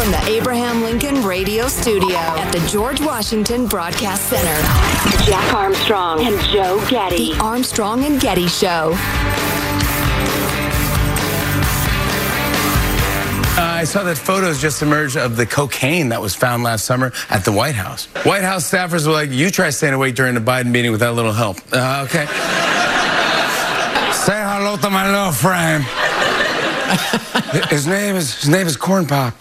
From the Abraham Lincoln Radio Studio at the George Washington Broadcast Center, Jack Armstrong and Joe Getty. The Armstrong and Getty Show. Uh, I saw that photos just emerged of the cocaine that was found last summer at the White House. White House staffers were like, "You try staying awake during the Biden meeting with that little help." Uh, okay. Say hello to my little friend. his name is his name is Corn Pop.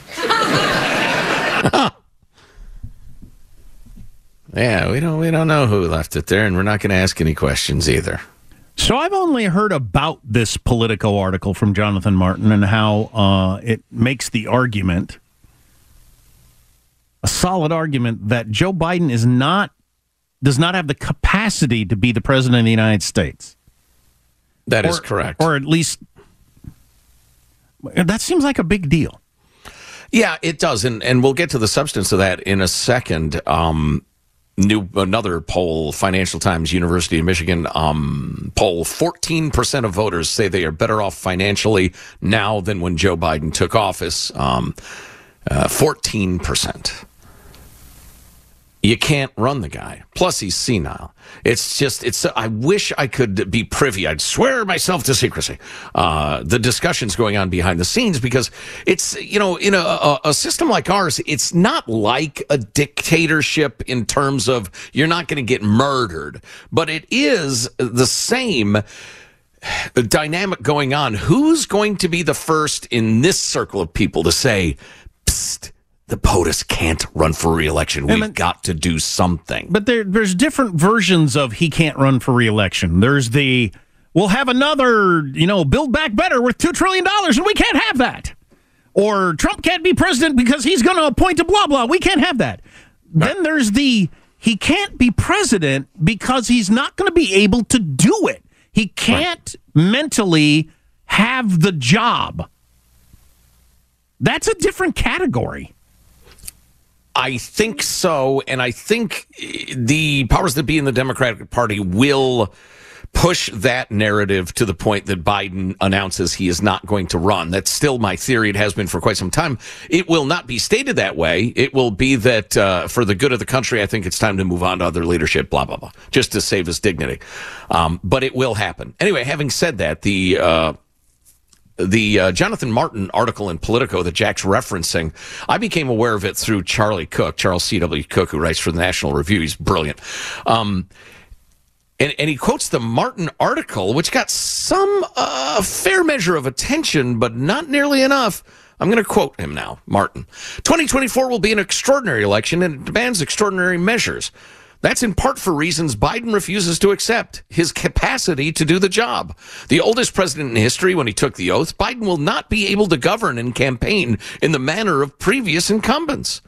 Yeah, we don't we don't know who left it there, and we're not going to ask any questions either. So I've only heard about this Politico article from Jonathan Martin and how uh, it makes the argument, a solid argument, that Joe Biden is not does not have the capacity to be the president of the United States. That is Or- correct. or at least that seems like a big deal. Yeah, it does, and and we'll get to the substance of that in a second. Um, new another poll, Financial Times, University of Michigan um, poll: fourteen percent of voters say they are better off financially now than when Joe Biden took office. Um, Fourteen percent. You can't run the guy. Plus, he's senile. It's just, it's, I wish I could be privy. I'd swear myself to secrecy. Uh, the discussions going on behind the scenes because it's, you know, in a, a, system like ours, it's not like a dictatorship in terms of you're not going to get murdered, but it is the same dynamic going on. Who's going to be the first in this circle of people to say, Psst, the POTUS can't run for reelection. We've then- got to do something. But there, there's different versions of he can't run for reelection. There's the we'll have another, you know, build back better with two trillion dollars, and we can't have that. Or Trump can't be president because he's going to appoint a blah blah. We can't have that. Then there's the he can't be president because he's not going to be able to do it. He can't mentally have the job. That's a different category. I think so, and I think the powers that be in the Democratic Party will push that narrative to the point that Biden announces he is not going to run. That's still my theory. It has been for quite some time. It will not be stated that way. It will be that uh, for the good of the country, I think it's time to move on to other leadership. Blah blah blah, just to save his dignity. Um, but it will happen anyway. Having said that, the uh, the uh, Jonathan Martin article in Politico that Jack's referencing, I became aware of it through Charlie Cooke, Charles C.W. Cooke, who writes for the National Review. He's brilliant. Um, and, and he quotes the Martin article, which got some uh, fair measure of attention, but not nearly enough I'm going to quote him now, Martin. 2024 will be an extraordinary election and it demands extraordinary measures. That's in part for reasons Biden refuses to accept his capacity to do the job. The oldest president in history, when he took the oath, Biden will not be able to govern and campaign in the manner of previous incumbents.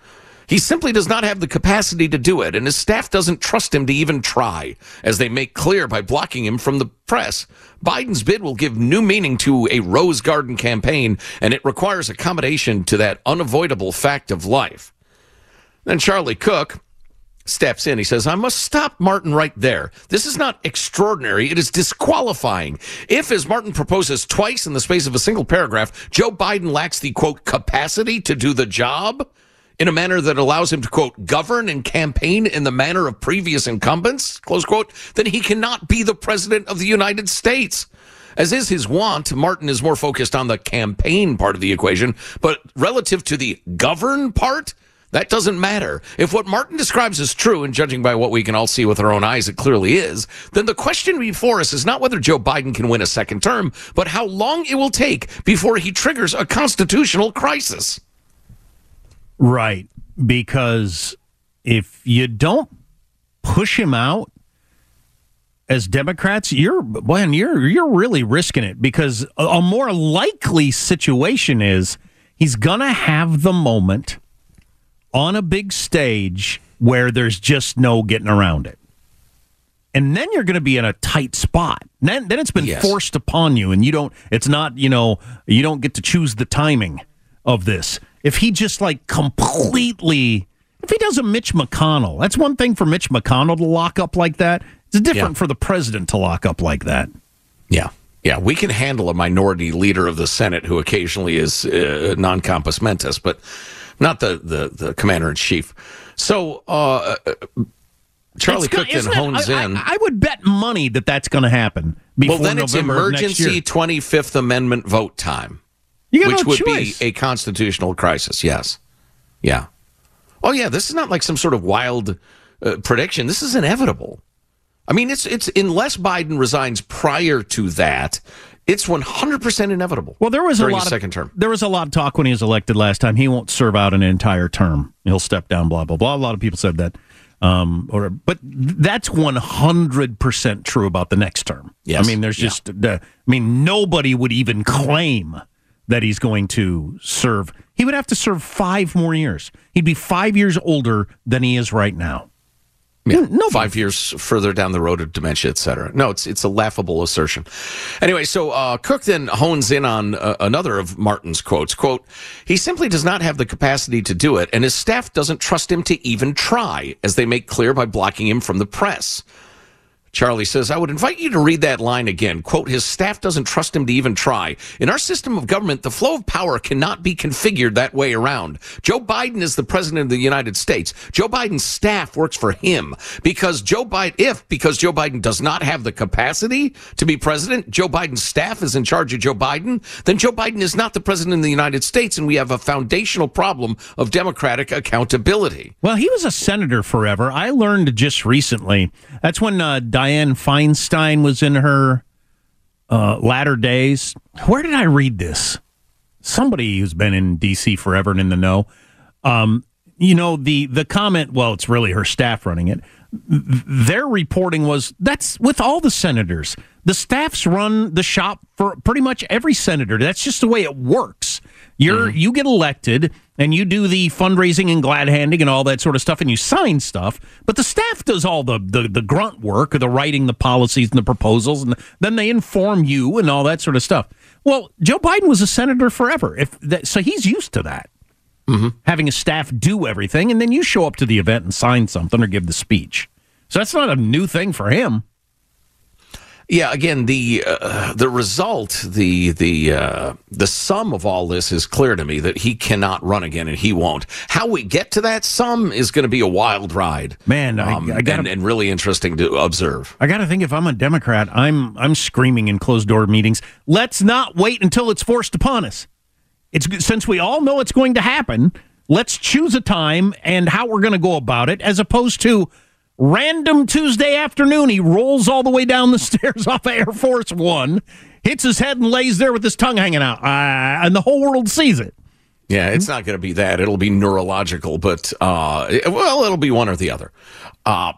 He simply does not have the capacity to do it, and his staff doesn't trust him to even try, as they make clear by blocking him from the press. Biden's bid will give new meaning to a Rose Garden campaign, and it requires accommodation to that unavoidable fact of life. Then Charlie Cooke steps in. He says, I must stop Martin right there. This is not extraordinary. It is disqualifying. If, as Martin proposes twice in the space of a single paragraph, Joe Biden lacks the quote capacity to do the job, in a manner that allows him to, quote, govern and campaign in the manner of previous incumbents, close quote, then he cannot be the president of the United States. As is his wont, Martin is more focused on the campaign part of the equation, but relative to the govern part, that doesn't matter. If what Martin describes is true, and judging by what we can all see with our own eyes, it clearly is, then the question before us is not whether Joe Biden can win a second term, but how long it will take before he triggers a constitutional crisis. Right. Because if you don't push him out as Democrats, you're man, you're you're really risking it because a, a more likely situation is he's gonna have the moment on a big stage where there's just no getting around it. And then you're going to be in a tight spot. Then, then it's been Yes. forced upon you, and you don't. It's not. You know, you don't get to choose the timing of this. If he just like completely, if he does a Mitch McConnell, that's one thing for Mitch McConnell to lock up like that. It's different Yeah. for the president to lock up like that. Yeah. Yeah, we can handle a minority leader of the Senate who occasionally is uh, non compos mentis, but not the, the, the commander in chief. So, uh, uh, Charlie It's go- Cooke then isn't it- hones I, in. I, I would bet money that that's going to happen before well, then it's November year. emergency 25th Amendment vote time, You got which no would choice. be a constitutional crisis. Yes. Yeah. Oh, yeah. This is not like some sort of wild uh, prediction. This is inevitable. I mean, it's it's unless Biden resigns prior to that, it's 100% inevitable. Well, there was a lot of second term. There was a lot of talk when he was elected last time. He won't serve out an entire term. He'll step down. Blah blah blah. A lot of people said that. Um, or but that's one hundred percent true about the next term. Yes. I mean, there's Yeah. just. Uh, I mean, nobody would even claim that he's going to serve. He would have to serve five more years. He'd be five years older than he is right now. Yeah, No, five years further down the road of dementia, et cetera. No, it's it's a laughable assertion. Anyway, so uh, Cooke then hones in on uh, another of Martin's quotes. "Quote: He simply does not have the capacity to do it, and his staff doesn't trust him to even try, as they make clear by blocking him from the press." Charlie says, I would invite you to read that line again. Quote, his staff doesn't trust him to even try. In our system of government, the flow of power cannot be configured that way around. Joe Biden is the president of the United States. Joe Biden's staff works for him because Joe Biden, if because Joe Biden does not have the capacity to be president, Joe Biden's staff is in charge of Joe Biden, then Joe Biden is not the president of the United States and we have a foundational problem of democratic accountability. Well, he was a senator forever. I learned just recently. That's when uh, Dianne Feinstein was in her uh, latter days. Where did I read this? Somebody who's been in D.C. forever and in the know. Um, you know the the comment. Well, it's really her staff running it. Their reporting was that's with all the senators. The staffs run the shop for pretty much every senator. That's just the way it works. You're you get elected and you do the fundraising and glad handing and all that sort of stuff and you sign stuff, but the staff does all the the, the grunt work, the writing the policies and the proposals, and then they inform you and all that sort of stuff. Well, Joe Biden was a senator forever, if that, so he's used to that mm-hmm. having a staff do everything, and then you show up to the event and sign something or give the speech. So that's not a new thing for him. Yeah, again, the uh, the result, the the uh, the sum of all this is clear to me that he cannot run again, and he won't. How we get to that sum is going to be a wild ride, Man, I- I gotta- and, and really interesting to observe. I got to think if I'm a Democrat, I'm I'm screaming in closed door meetings. Let's not wait until it's forced upon us. It's since we all know it's going to happen. Let's choose a time and how we're going to go about it, as opposed to random Tuesday afternoon. He rolls all the way down the stairs off of Air Force One, hits his head and lays there with his tongue hanging out, uh, and the whole world sees it. Yeah, it's not going to be that. It'll be neurological, but uh, well, it'll be one or the other. Uh,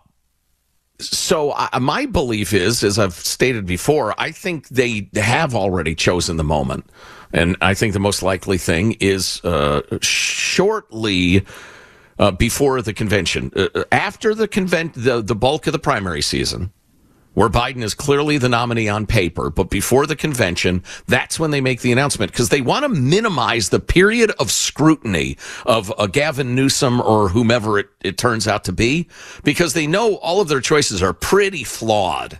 so uh, my belief is, as I've stated before, I think they have already chosen the moment, and I think the most likely thing is uh, shortly uh, before the convention, uh, after the convent, the the bulk of the primary season where Biden is clearly the nominee on paper, but before the convention, that's when they make the announcement because they want to minimize the period of scrutiny of a Gavin Newsom or whomever it, it turns out to be because they know all of their choices are pretty flawed.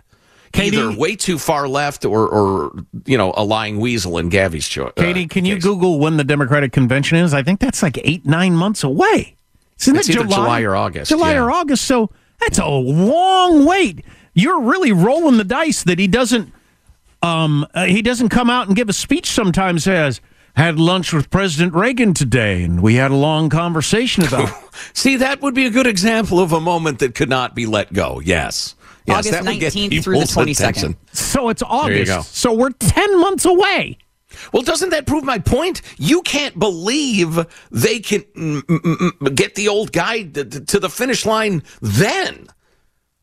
Katie- Either way too far left or, or you know, a lying weasel in Gavi's choice. Katie, can you Google when the Democratic convention is? I think that's like eight, nine months away. Isn't It's it either July or August, July yeah. or August. So that's a long wait. You're really rolling the dice that he doesn't. Um, uh, he doesn't come out and give a speech. Sometimes says had lunch with President Reagan today, and we had a long conversation about. See, that would be a good example of a moment that could not be let go. Yes. Yes, August that would get 19th through the people's 22nd. attention. so it's you August. go. So we're ten months away. Well, doesn't that prove my point? You can't believe they can mm, mm, mm, get the old guy to, the finish line then,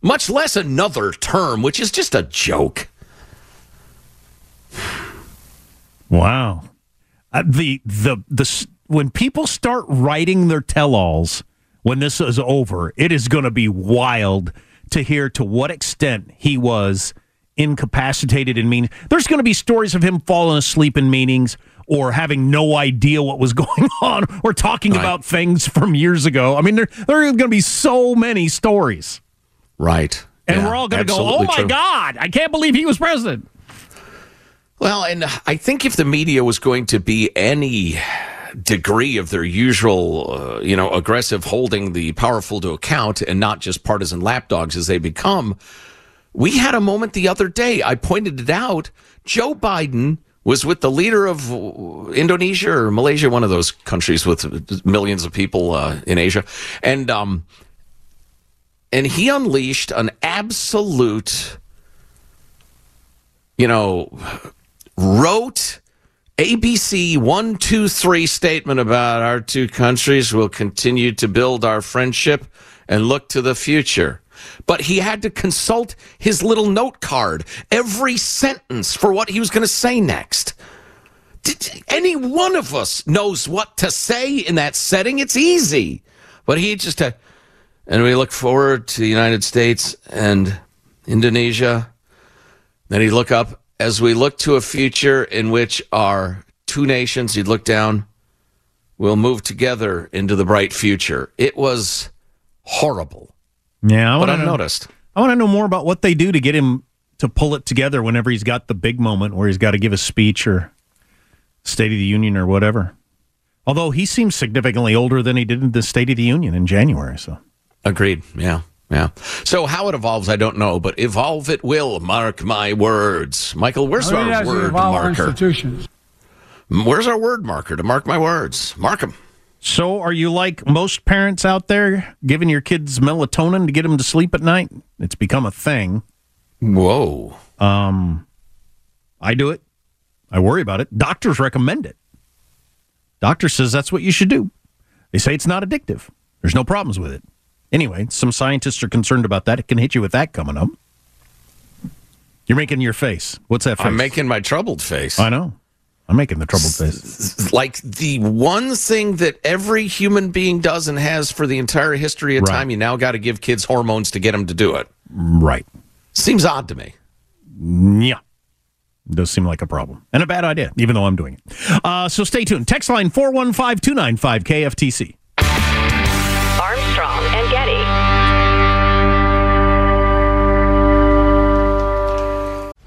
much less another term, which is just a joke. Wow. Uh, the the the when people start writing their tell-alls when this is over, it is going to be wild to hear to what extent he was incapacitated in meetings. There's going to be stories of him falling asleep in meetings or having no idea what was going on or talking Right. about things from years ago. I mean, there, there are going to be so many stories. Right. And Yeah, we're all going to go, oh my true. God, I can't believe he was president. Well, and I think if the media was going to be any degree of their usual, uh, you know, aggressive holding the powerful to account and not just partisan lapdogs as they become, we had a moment the other day. I pointed it out. Joe Biden was with the leader of Indonesia or Malaysia, one of those countries with millions of people uh, in Asia, and um, and he unleashed an absolute, you know, rote ABC one two three statement about our two countries will continue to build our friendship and look to the future. But he had to consult his little note card every sentence for what he was going to say next. Did, any one of us knows what to say in that setting. It's easy. But he just had, and we look forward to the United States and Indonesia. Then he'd look up as we look to a future in which our two nations, he'd look down, will move together into the bright future. It was horrible, Yeah, I but wanna know- unnoticed. I want to know more about what they do to get him to pull it together whenever he's got the big moment where he's got to give a speech or State of the Union or whatever. Although he seems significantly older than he did in the State of the Union in January. So Agreed. Yeah. Yeah. So how it evolves, I don't know, but evolve it will. Mark my words. Michael, where's our word marker? institutions. Where's our word marker to mark my words? Mark them. So are you like most parents out there giving your kids melatonin to get them to sleep at night? It's become a thing. Whoa. Um I do it. I worry about it. Doctors recommend it. Doctor says that's what you should do. They say it's not addictive. There's no problems with it. Anyway, some scientists are concerned about that. It can hit you with that coming up. You're making your face. What's that face? I'm making my troubled face. I know. I'm making the troubled face. like the one thing that every human being does and has for the entire history of Right. time, you now got to give kids hormones to get them to do it. Right. Seems odd to me. Yeah. Does seem like a problem and a bad idea, even though I'm doing it. Uh, so stay tuned. Text line 415 295 KFTC. Armstrong and Getty.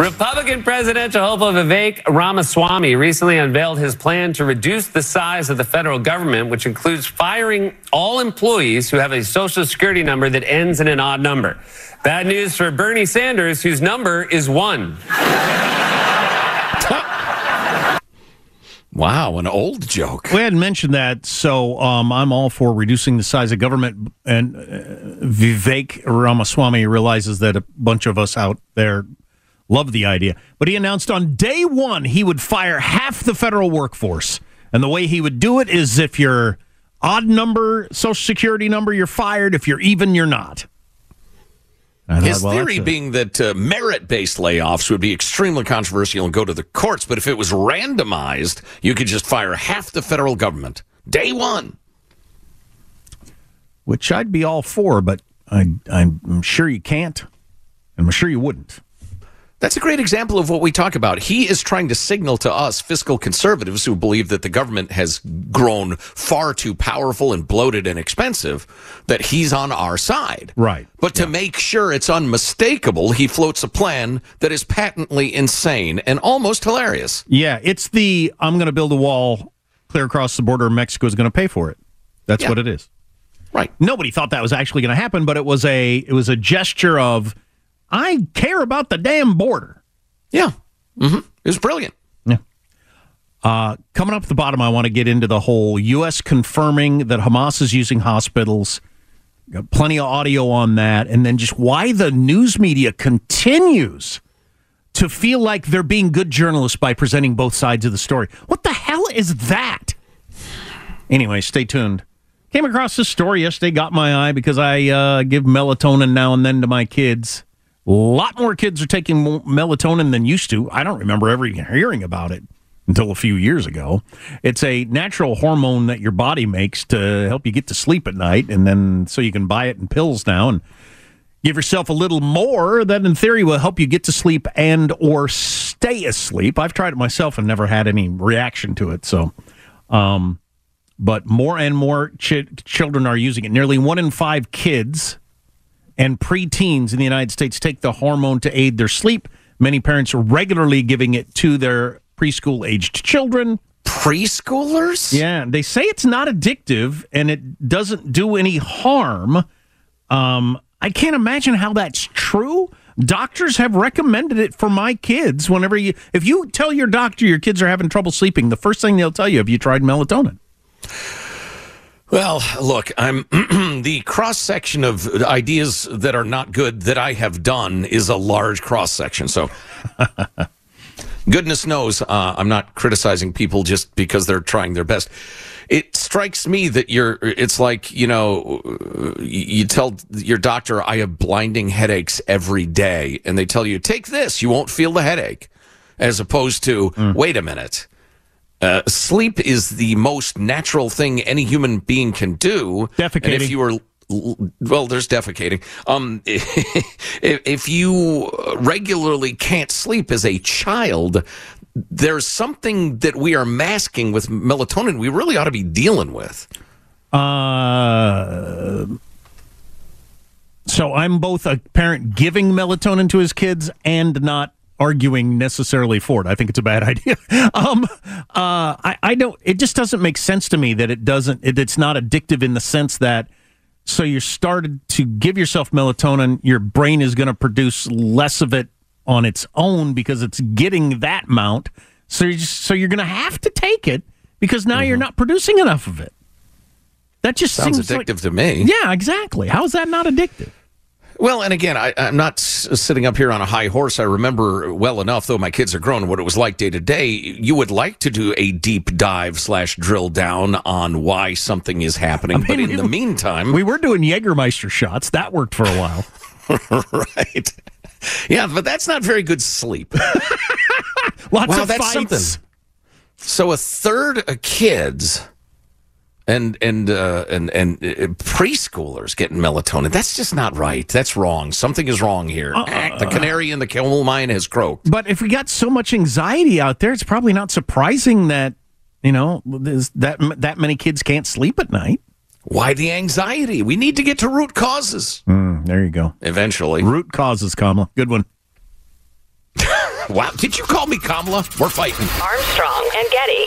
Republican presidential hopeful Vivek Ramaswamy recently unveiled his plan to reduce the size of the federal government, which includes firing all employees who have a social security number that ends in an odd number. Bad news for Bernie Sanders, whose number is one. Wow, an old joke. We hadn't mentioned that, so um, I'm all for reducing the size of government. And uh, Vivek Ramaswamy realizes that a bunch of us out there love the idea. But he announced on day one he would fire half the federal workforce. And the way he would do it is if you're odd number social security number, you're fired. If you're even, you're not. I His well, theory a- being that uh, merit based layoffs would be extremely controversial and go to the courts, but if it was randomized, you could just fire half the federal government day one. which I'd be all for, but I, I'm sure you can't. I'm sure you wouldn't. That's a great example of what we talk about. He is trying to signal to us fiscal conservatives who believe that the government has grown far too powerful and bloated and expensive that he's on our side. Right. But to make sure it's unmistakable, he floats a plan that is patently insane and almost hilarious. Yeah, it's the I'm going to build a wall clear across the border. Mexico is going to pay for it. That's Yeah. what it is. Right. Nobody thought that was actually going to happen, but it was a it was a gesture of I care about the damn border. Yeah. hmm It was brilliant. Yeah. Uh, coming up at the bottom, I want to get into the whole U.S. confirming that Hamas is using hospitals. Got plenty of audio on that, and then just why the news media continues to feel like they're being good journalists by presenting both sides of the story. What the hell is that? Anyway, stay tuned. Came across this story yesterday, got my eye because I uh, give melatonin now and then to my kids. A lot more kids are taking melatonin than used to. I don't remember ever even hearing about it until a few years ago. It's a natural hormone that your body makes to help you get to sleep at night, and then so you can buy it in pills now and give yourself a little more that in theory will help you get to sleep and or stay asleep i've tried it myself and never had any reaction to it so um, but more and more ch- children are using it nearly one in five kids and preteens in the united states take the hormone to aid their sleep many parents are regularly giving it to their preschool aged children Preschoolers? yeah, they say it's not addictive and it doesn't do any harm. Um, I can't imagine how that's true. Doctors have recommended it for my kids. Whenever you, if you tell your doctor your kids are having trouble sleeping, the first thing they'll tell you, have you tried melatonin? Well, look, I'm the cross section of ideas that are not good that I have done is a large cross section. So, goodness knows, uh, I'm not criticizing people just because they're trying their best. It strikes me that you're. It's like you know, you tell your doctor I have blinding headaches every day, and they tell you take this, you won't feel the headache, as opposed to wait a minute. Uh, sleep is the most natural thing any human being can do. Defecating. And if you were well, there's defecating. Um, if, if you regularly can't sleep as a child, there's something that we are masking with melatonin. We really ought to be dealing with. Uh, so I'm both a parent giving melatonin to his kids and not arguing necessarily for it. I think it's a bad idea. um, uh, I, I don't. It just doesn't make sense to me that it doesn't. It, it's not addictive in the sense that So you started to give yourself melatonin. Your brain is going to produce less of it on its own because it's getting that amount. So you're just, so you're going to have to take it because now you're not producing enough of it. That just Sounds seems like- addictive to me. Yeah, exactly. How is that not addictive? Well, and again, I, I'm not sitting up here on a high horse. I remember well enough, though my kids are grown, what it was like day to day. You would like to do a deep dive slash drill down on why something is happening, but in the meantime, we were doing Jägermeister shots. That worked for a while. right? Yeah, but that's not very good sleep. Lots wow, of that's fights. something. So a third of kids and and uh, and and uh, preschoolers getting melatonin. That's just not right. That's wrong. Something is wrong here. Uh, the canary in the coal mine has croaked. But if we got so much anxiety out there, it's probably not surprising that you know that that many kids can't sleep at night. Why the anxiety? We need to get to root causes Mm, there you go. eventually. Root causes, Kamala. Good one. Wow, did you call me Kamala? We're fighting. Armstrong and Getty.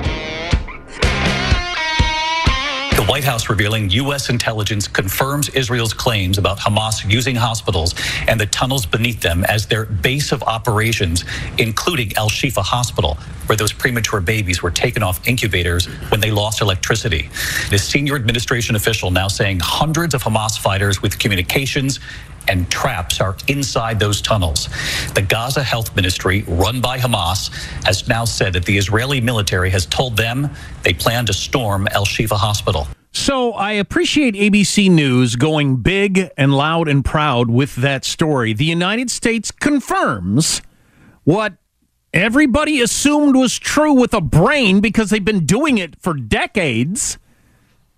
White House revealing U.S. intelligence confirms Israel's claims about Hamas using hospitals and the tunnels beneath them as their base of operations, including Al Shifa Hospital, where those premature babies were taken off incubators when they lost electricity. This senior administration official now saying hundreds of Hamas fighters with communications and traps are inside those tunnels. The Gaza Health Ministry, run by Hamas, has now said that the Israeli military has told them they plan to storm Al Shifa Hospital. So I appreciate ABC News going big and loud and proud with that story. The United States confirms what everybody assumed was true with a brain because they've been doing it for decades.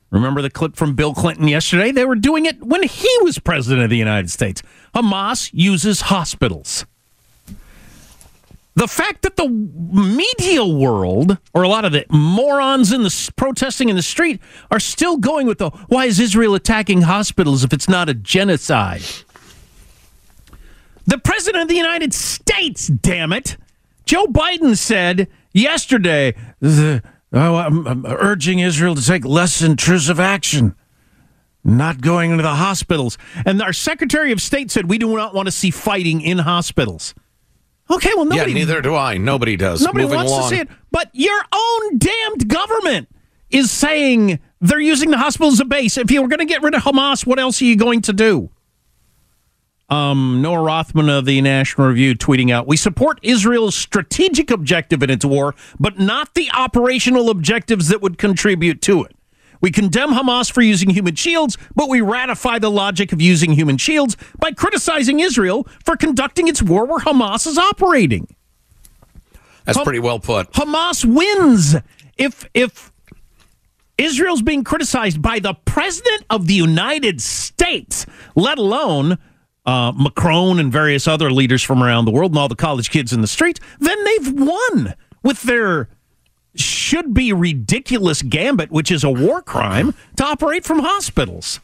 Remember the clip from Bill Clinton yesterday? They were doing it when he was president of the United States. Hamas uses hospitals. The fact that the media world, or a lot of the morons in the protesting in the street, are still going with the why is Israel attacking hospitals if it's not a genocide? The president of the United States, damn it, Joe Biden said yesterday, oh, I'm, I'm urging Israel to take less intrusive action, not going into the hospitals. And our Secretary of State said we do not want to see fighting in hospitals. Okay, well, nobody. yeah, neither do I. Nobody does. Nobody Moving wants along. to see it. But your own damned government is saying they're using the hospital as a base. If you were going to get rid of Hamas, what else are you going to do? Um, Noah Rothman of the National Review tweeting out, We support Israel's strategic objective in its war, but not the operational objectives that would contribute to it. We condemn Hamas for using human shields, but we ratify the logic of using human shields by criticizing Israel for conducting its war where Hamas is operating. That's pretty well put. Hamas wins if if Israel's being criticized by the president of the United States, let alone uh, Macron and various other leaders from around the world and all the college kids in the streets, then they've won with their should be ridiculous gambit, which is a war crime, to operate from hospitals.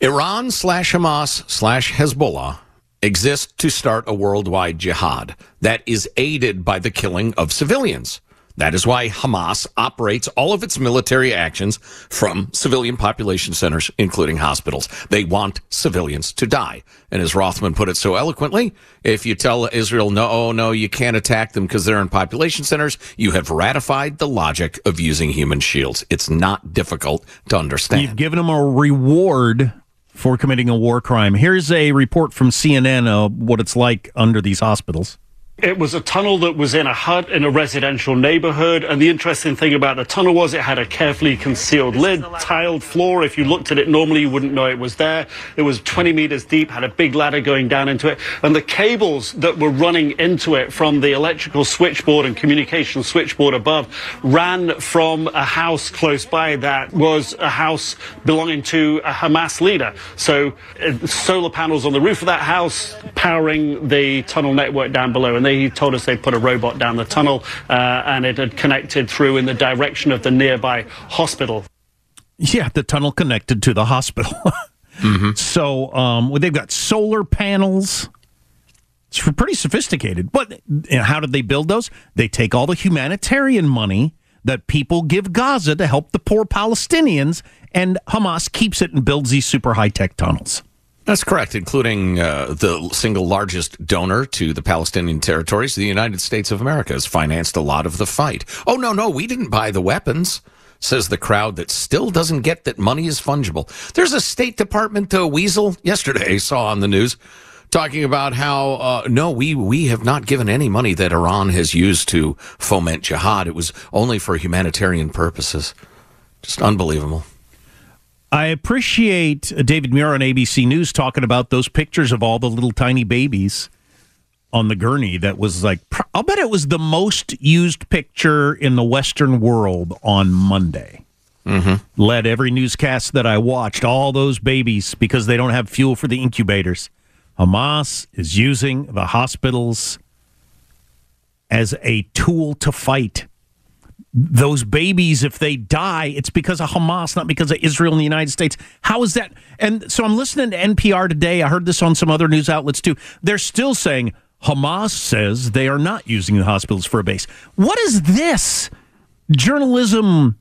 Iran slash Hamas slash Hezbollah exist to start a worldwide jihad that is aided by the killing of civilians. That is why Hamas operates all of its military actions from civilian population centers, including hospitals. They want civilians to die. And as Rothman put it so eloquently, if you tell Israel, no, oh, no, you can't attack them because they're in population centers, you have ratified the logic of using human shields. It's not difficult to understand. You've given them a reward for committing a war crime. Here's a report from CNN of what it's like under these hospitals. It was a tunnel that was in a hut in a residential neighborhood. And the interesting thing about the tunnel was it had a carefully concealed lid, tiled floor. If you looked at it normally, you wouldn't know it was there. It was 20 meters deep, had a big ladder going down into it. And the cables that were running into it from the electrical switchboard and communication switchboard above ran from a house close by that was a house belonging to a Hamas leader. So uh, solar panels on the roof of that house powering the tunnel network down below. And they told us they'd put a robot down the tunnel uh, and it had connected through in the direction of the nearby hospital. Yeah, the tunnel connected to the hospital. So um, well, they've got solar panels. It's pretty sophisticated. But you know, how did they build those? They take all the humanitarian money that people give Gaza to help the poor Palestinians, and Hamas keeps it and builds these super high tech tunnels. That's correct, including uh, the single largest donor to the Palestinian territories. The United States of America has financed a lot of the fight. Oh, no, no, we didn't buy the weapons, says the crowd that still doesn't get that money is fungible. There's a State Department uh, weasel yesterday, saw on the news, talking about how, uh, no, we, we have not given any money that Iran has used to foment jihad. It was only for humanitarian purposes. Just unbelievable. I appreciate uh, David Muir on ABC News talking about those pictures of all the little tiny babies on the gurney. That was like I'll bet it was the most used picture in the Western world on Monday. Mm-hmm. Led every newscast that I watched, all those babies, because they don't have fuel for the incubators. Hamas is using the hospitals as a tool to fight those babies, if they die, it's because of Hamas, not because of Israel and the United States. How is that? And so I'm listening to NPR today. I heard this on some other news outlets too. They're still saying Hamas says they are not using the hospitals for a base. What is this journalism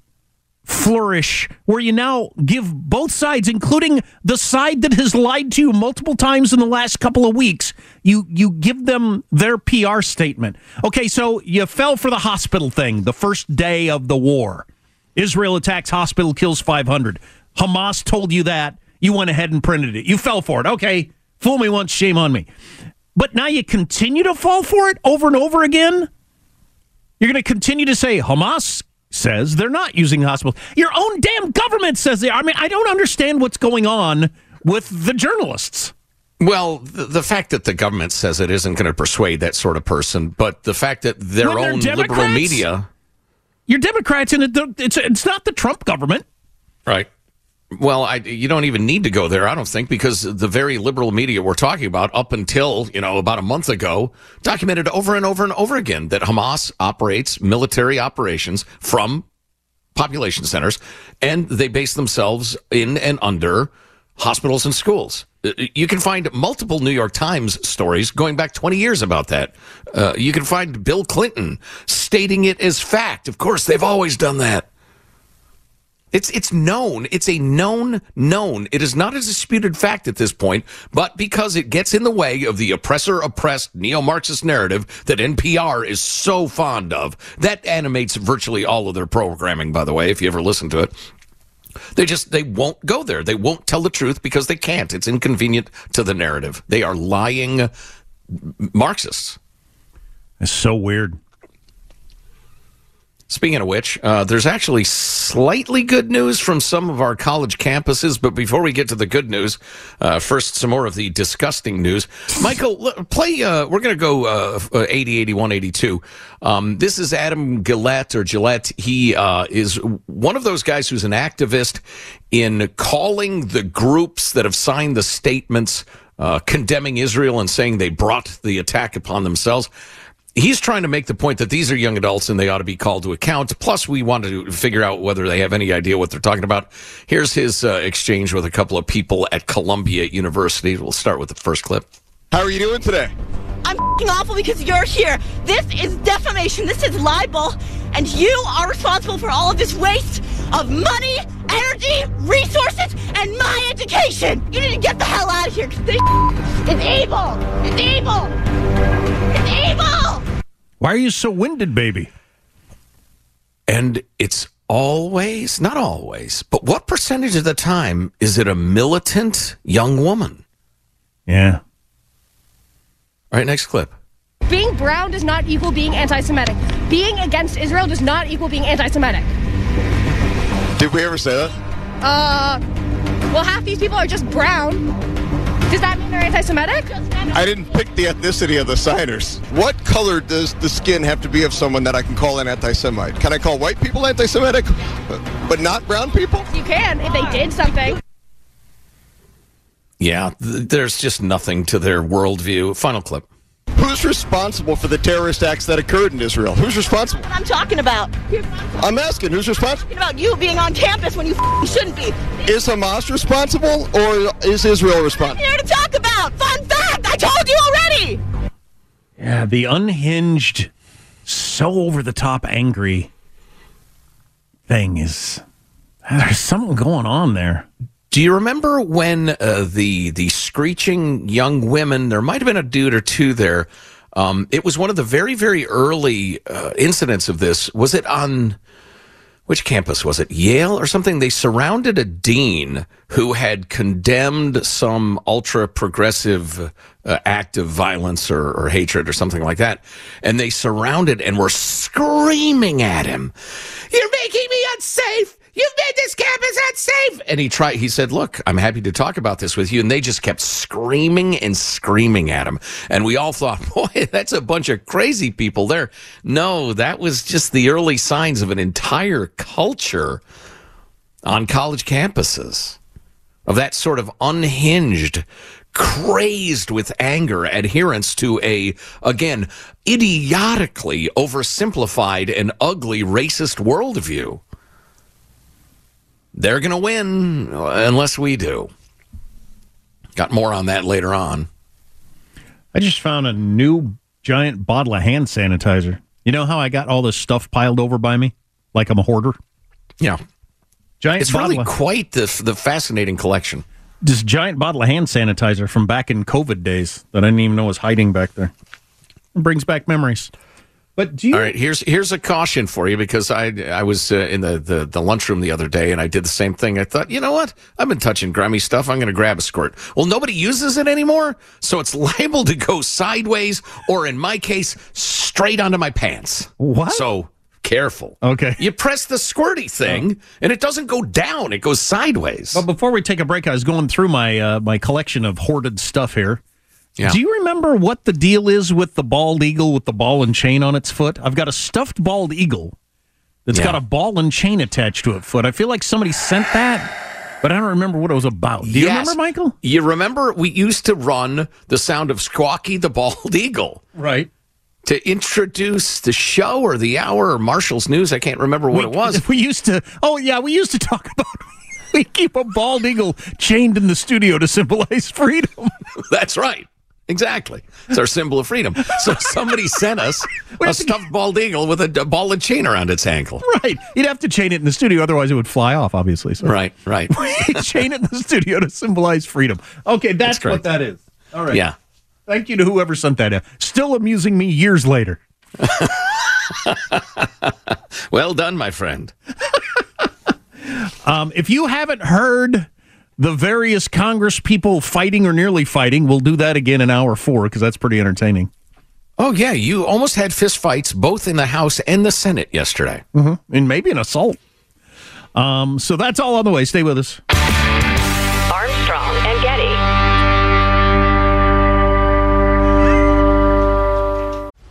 flourish where you now give both sides, including the side that has lied to you multiple times in the last couple of weeks, you you give them their PR statement. Okay, so you fell for the hospital thing the first day of the war. Israel attacks hospital, kills 500. Hamas told you that. You went ahead and printed it. You fell for it. Okay, fool me once, shame on me. But now you continue to fall for it over and over again? You're going to continue to say Hamas says they're not using hospitals. Your own damn government says they are. I mean, I don't understand what's going on with the journalists. Well, the, the fact that the government says it isn't going to persuade that sort of person, but the fact that their When own liberal media, You're Democrats, and it, it's it's not the Trump government. right? Well, I, you don't even need to go there, I don't think, because the very liberal media we're talking about, up until you know about a month ago, documented over and over and over again that Hamas operates military operations from population centers, and they base themselves in and under hospitals and schools. Uh, You can find multiple New York Times stories going back 20 years about that. Uh, you can find Bill Clinton stating it as fact. Of course, they've always done that. It's it's known. It's a known known. It is not a disputed fact at this point, but because it gets in the way of the oppressor oppressed neo-Marxist narrative that NPR is so fond of, that animates virtually all of their programming. By the way, if you ever listen to it, they just they won't go there. They won't tell the truth because they can't. It's inconvenient to the narrative. They are lying Marxists. It's so weird. Speaking of which, uh, there's actually slightly good news from some of our college campuses. But before we get to the good news, uh, first some more of the disgusting news. Michael, play. Uh, we're going to go uh, uh, 80, 81, 82. Um, this is Adam Guillette or Gillette. He uh, is one of those guys who's an activist in calling the groups that have signed the statements uh, condemning Israel and saying they brought the attack upon themselves he's trying to make the point that these are young adults and they ought to be called to account. Plus, we want to figure out whether they have any idea what they're talking about. Here's his uh, exchange with a couple of people at Columbia University. We'll start with the first clip. How are you doing today? I'm fing awful because you're here. This is defamation. This is libel. And you are responsible for all of this waste of money, energy, resources, and my education. You need to get the hell out of here because this is evil. It's evil. It's evil. Why are you so winded, baby? And it's always, not always, but what percentage of the time is it a militant young woman? Yeah. All right, next clip. Being brown does not equal being anti Semitic. Being against Israel does not equal being anti Semitic. Did we ever say that? Uh, well, half these people are just brown. Does that mean they're anti Semitic? I didn't pick the ethnicity of the signers. What color does the skin have to be of someone that I can call an anti Semite? Can I call white people anti Semitic, but not brown people? You can if they did something. Yeah, th- there's just nothing to their worldview. Final clip. Who's responsible for the terrorist acts that occurred in Israel? Who's responsible? What I'm talking about. I'm asking, who's responsible? Talking about you being on campus when you shouldn't be. Is Hamas responsible or is Israel responsible? Here to talk about. Fun fact. I told you already. Yeah, the unhinged, so over the top angry thing is. There's something going on there. Do you remember when uh, the the screeching young women? There might have been a dude or two there. Um, it was one of the very very early uh, incidents of this. Was it on which campus was it? Yale or something? They surrounded a dean who had condemned some ultra progressive uh, act of violence or, or hatred or something like that, and they surrounded and were screaming at him. You're making me unsafe. You've made this campus unsafe. And he tried, he said, Look, I'm happy to talk about this with you. And they just kept screaming and screaming at him. And we all thought, Boy, that's a bunch of crazy people there. No, that was just the early signs of an entire culture on college campuses of that sort of unhinged, crazed with anger adherence to a, again, idiotically oversimplified and ugly racist worldview. They're going to win unless we do. Got more on that later on. I just found a new giant bottle of hand sanitizer. You know how I got all this stuff piled over by me? Like I'm a hoarder? Yeah. Giant It's really of- quite the, the fascinating collection. this giant bottle of hand sanitizer from back in COVID days that I didn't even know was hiding back there. It brings back memories. But do you? All right, here's here's a caution for you because I I was uh, in the, the the lunchroom the other day and I did the same thing. I thought, you know what? I've been touching grimy stuff. I'm going to grab a squirt. Well, nobody uses it anymore, so it's liable to go sideways or, in my case, straight onto my pants. What? So careful. Okay. You press the squirty thing, and it doesn't go down; it goes sideways. But before we take a break, I was going through my uh, my collection of hoarded stuff here. Yeah. Do you remember what the deal is with the bald eagle with the ball and chain on its foot? I've got a stuffed bald eagle that's Yeah. got a ball and chain attached to its foot. I feel like somebody sent that, but I don't remember what it was about. Do you Yes. remember, Michael? You remember we used to run the sound of Squawky the Bald Eagle. Right. To introduce the show or the hour or Marshall's News. I can't remember what we, it was. We used to. Oh yeah, we used to talk about. We keep a bald eagle chained in the studio to symbolize freedom. That's right. Exactly. It's our symbol of freedom. So somebody sent us a stuffed bald eagle with a, a ball and chain around its ankle. Right. You'd have to chain it in the studio, otherwise it would fly off, obviously. So. Right, right. chain it in the studio to symbolize freedom. Okay, that's, That's what that is. All right. Yeah. Thank you to whoever sent that in. Still amusing me years later. Well done, my friend. Um, if you haven't heard the various Congress people fighting or nearly fighting, we'll do that again in hour four because that's pretty entertaining. Oh, yeah. You almost had fist fights both in the House and the Senate yesterday. Mm-hmm. And maybe an assault. Um, so that's all on the way. Stay with us.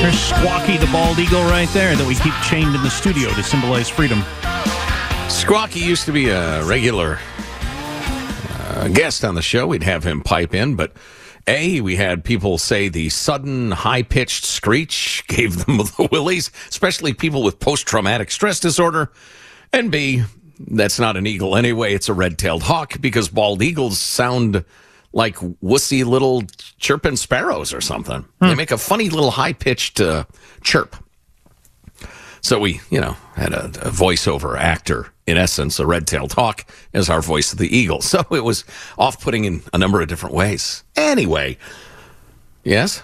There's Squawky the bald eagle right there that we keep chained in the studio to symbolize freedom. Squawky used to be a regular uh, guest on the show. We'd have him pipe in, but A, we had people say the sudden high pitched screech gave them the willies, especially people with post traumatic stress disorder. And B, that's not an eagle anyway, it's a red tailed hawk because bald eagles sound like wussy little chirping sparrows or something. They make a funny little high pitched uh, chirp. So we, you know, had a, a voiceover actor, in essence, a red-tailed hawk, as our voice of the eagle. So it was off-putting in a number of different ways. Anyway, yes.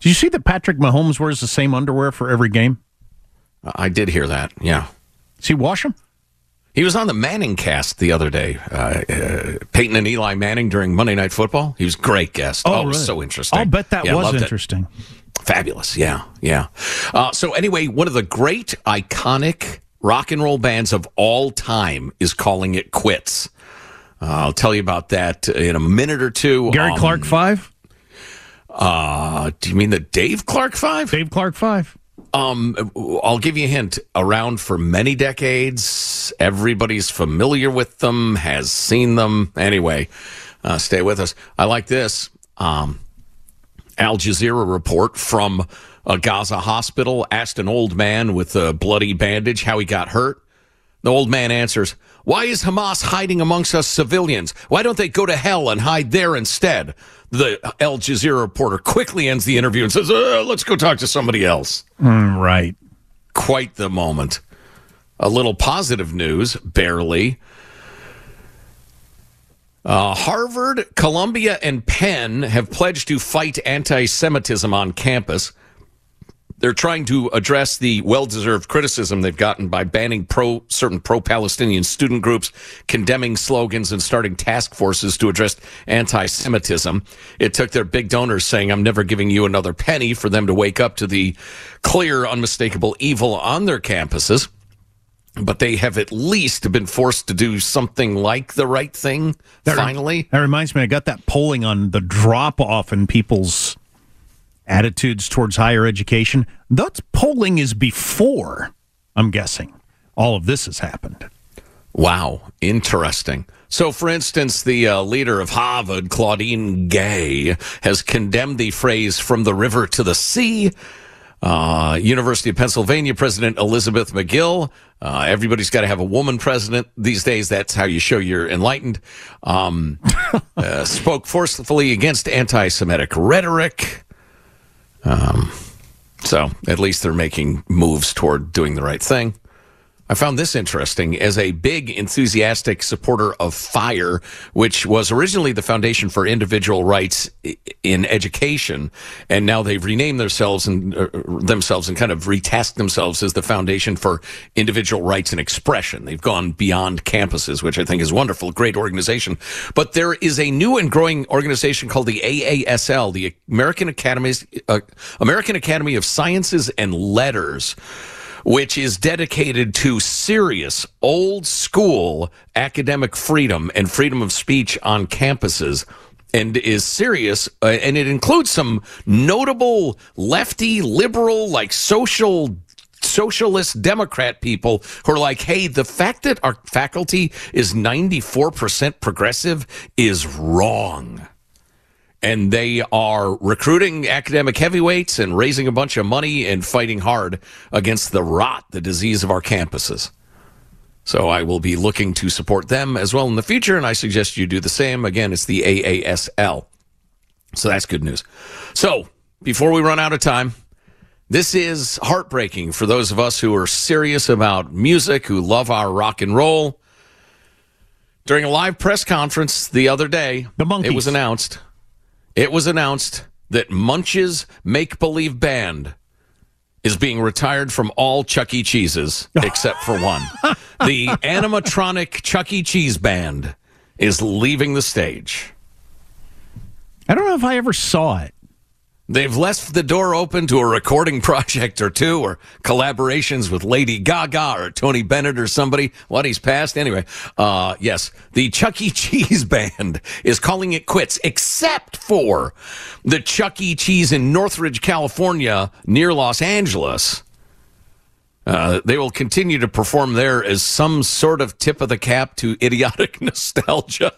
Did you see that Patrick Mahomes wears the same underwear for every game? I did hear that. Yeah. Does he wash them? He was on the Manning cast the other day. Uh, uh, Peyton and Eli Manning during Monday Night Football. He was a great guest. Oh, it was so interesting. I'll bet that Yeah, was loved it. interesting. Fabulous. Yeah, yeah. Uh, so anyway, one of the great iconic rock and roll bands of all time is calling it quits. Uh, I'll tell you about that in a minute or two. Gary Um, Clark Five. Uh, do you mean the Dave Clark Five? Dave Clark Five. Um, I'll give you a hint. Around for many decades, everybody's familiar with them, has seen them. Anyway, uh, stay with us. I like this. Um, Al Jazeera report from a Gaza hospital asked an old man with a bloody bandage how he got hurt. The old man answers, Why is Hamas hiding amongst us civilians? Why don't they go to hell and hide there instead? The Al Jazeera reporter quickly ends the interview and says, uh, Let's go talk to somebody else. Mm, right. Quite the moment. A little positive news, barely. Uh, Harvard, Columbia, and Penn have pledged to fight anti Semitism on campus. They're trying to address the well-deserved criticism they've gotten by banning pro certain pro-Palestinian student groups, condemning slogans, and starting task forces to address anti-Semitism. It took their big donors saying, "I'm never giving you another penny," for them to wake up to the clear, unmistakable evil on their campuses. But they have at least been forced to do something like the right thing. That finally, that reminds me. I got that polling on the drop off in people's attitudes towards higher education. That polling is before, I'm guessing, all of this has happened. Wow, interesting. So, for instance, the uh, leader of Harvard, Claudine Gay, has condemned the phrase from the river to the sea. Uh, University of Pennsylvania President Elizabeth Magill. Uh, everybody's got to have a woman president these days. That's how you show you're enlightened. Um, uh, spoke forcefully against anti Semitic rhetoric. Um, so at least they're making moves toward doing the right thing. I found this interesting as a big enthusiastic supporter of FIRE, which was originally the Foundation for Individual Rights in Education, and now they've renamed themselves and uh, themselves and kind of retasked themselves as the Foundation for Individual Rights and Expression. They've gone beyond campuses, which I think is wonderful, great organization. But there is a new and growing organization called the AASL, the American Academies, uh, American Academy of Sciences and Letters which is dedicated to serious, old school academic freedom and freedom of speech on campuses and is serious uh, and it includes some notable lefty liberal like social socialist democrat people who are like hey the fact that our faculty is 94% progressive is wrong and they are recruiting academic heavyweights and raising a bunch of money and fighting hard against the rot, the disease of our campuses. So I will be looking to support them as well in the future, and I suggest you do the same. Again, it's the AASL. So that's good news. So before we run out of time, this is heartbreaking for those of us who are serious about music, who love our rock and roll. During a live press conference the other day, the Monkees. it was announced it was announced that Munch's Make Believe Band is being retired from all Chuck E. Cheese's except for one. the animatronic Chuck E. Cheese Band is leaving the stage. I don't know if I ever saw it. They've left the door open to a recording project or two or collaborations with Lady Gaga or Tony Bennett or somebody. What he's passed. Anyway, uh, yes, the Chuck E. Cheese band is calling it quits, except for the Chuck E. Cheese in Northridge, California, near Los Angeles. Uh, they will continue to perform there as some sort of tip of the cap to idiotic nostalgia.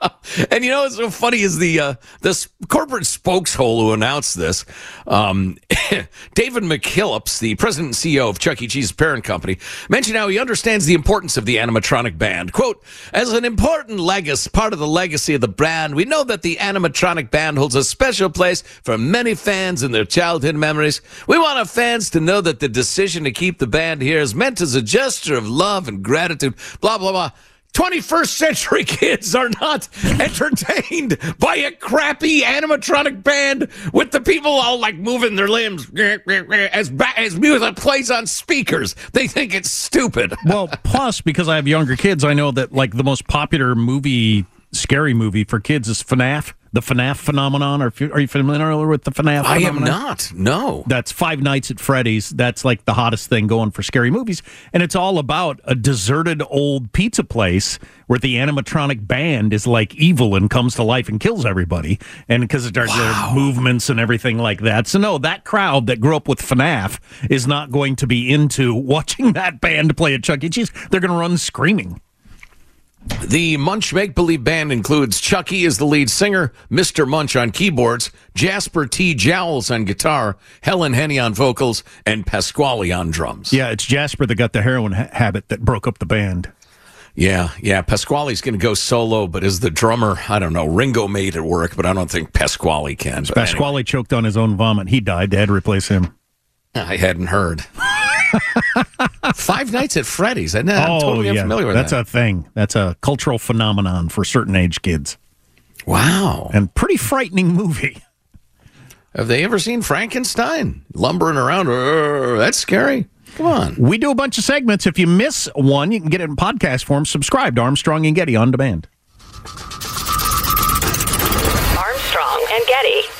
and you know what's so funny is the uh, this corporate spokeshole who announced this, um, David McKillips, the president and CEO of Chuck E. Cheese's parent company, mentioned how he understands the importance of the animatronic band. "Quote: As an important legacy, part of the legacy of the brand, we know that the animatronic band holds a special place for many fans in their childhood memories. We want our fans to know that the decision." to keep the band here is meant as a gesture of love and gratitude. Blah, blah, blah. 21st century kids are not entertained by a crappy animatronic band with the people all like moving their limbs as as music plays on speakers. They think it's stupid. well, plus because I have younger kids, I know that like the most popular movie, scary movie for kids is FNAF the FNAF phenomenon. Are, are you familiar with the FNAF? I phenomenon? am not. No. That's Five Nights at Freddy's. That's like the hottest thing going for scary movies, and it's all about a deserted old pizza place where the animatronic band is like evil and comes to life and kills everybody, and because it starts wow. their movements and everything like that. So no, that crowd that grew up with FNAF is not going to be into watching that band play at Chuck E. Cheese. They're going to run screaming. The Munch Make Believe Band includes Chucky as the lead singer, Mr. Munch on keyboards, Jasper T. Jowls on guitar, Helen Henny on vocals, and Pasquale on drums. Yeah, it's Jasper that got the heroin ha- habit that broke up the band. Yeah, yeah. Pasquale's going to go solo, but as the drummer, I don't know. Ringo made it work, but I don't think Pasquale can. Pasquale anyway. choked on his own vomit. He died. They had to replace him. I hadn't heard. Five Nights at Freddy's. I'm oh, totally yeah. unfamiliar with That's that. a thing. That's a cultural phenomenon for certain age kids. Wow. And pretty frightening movie. Have they ever seen Frankenstein lumbering around? Urgh, that's scary. Come on. We do a bunch of segments. If you miss one, you can get it in podcast form. Subscribe to Armstrong and Getty on demand. Armstrong and Getty.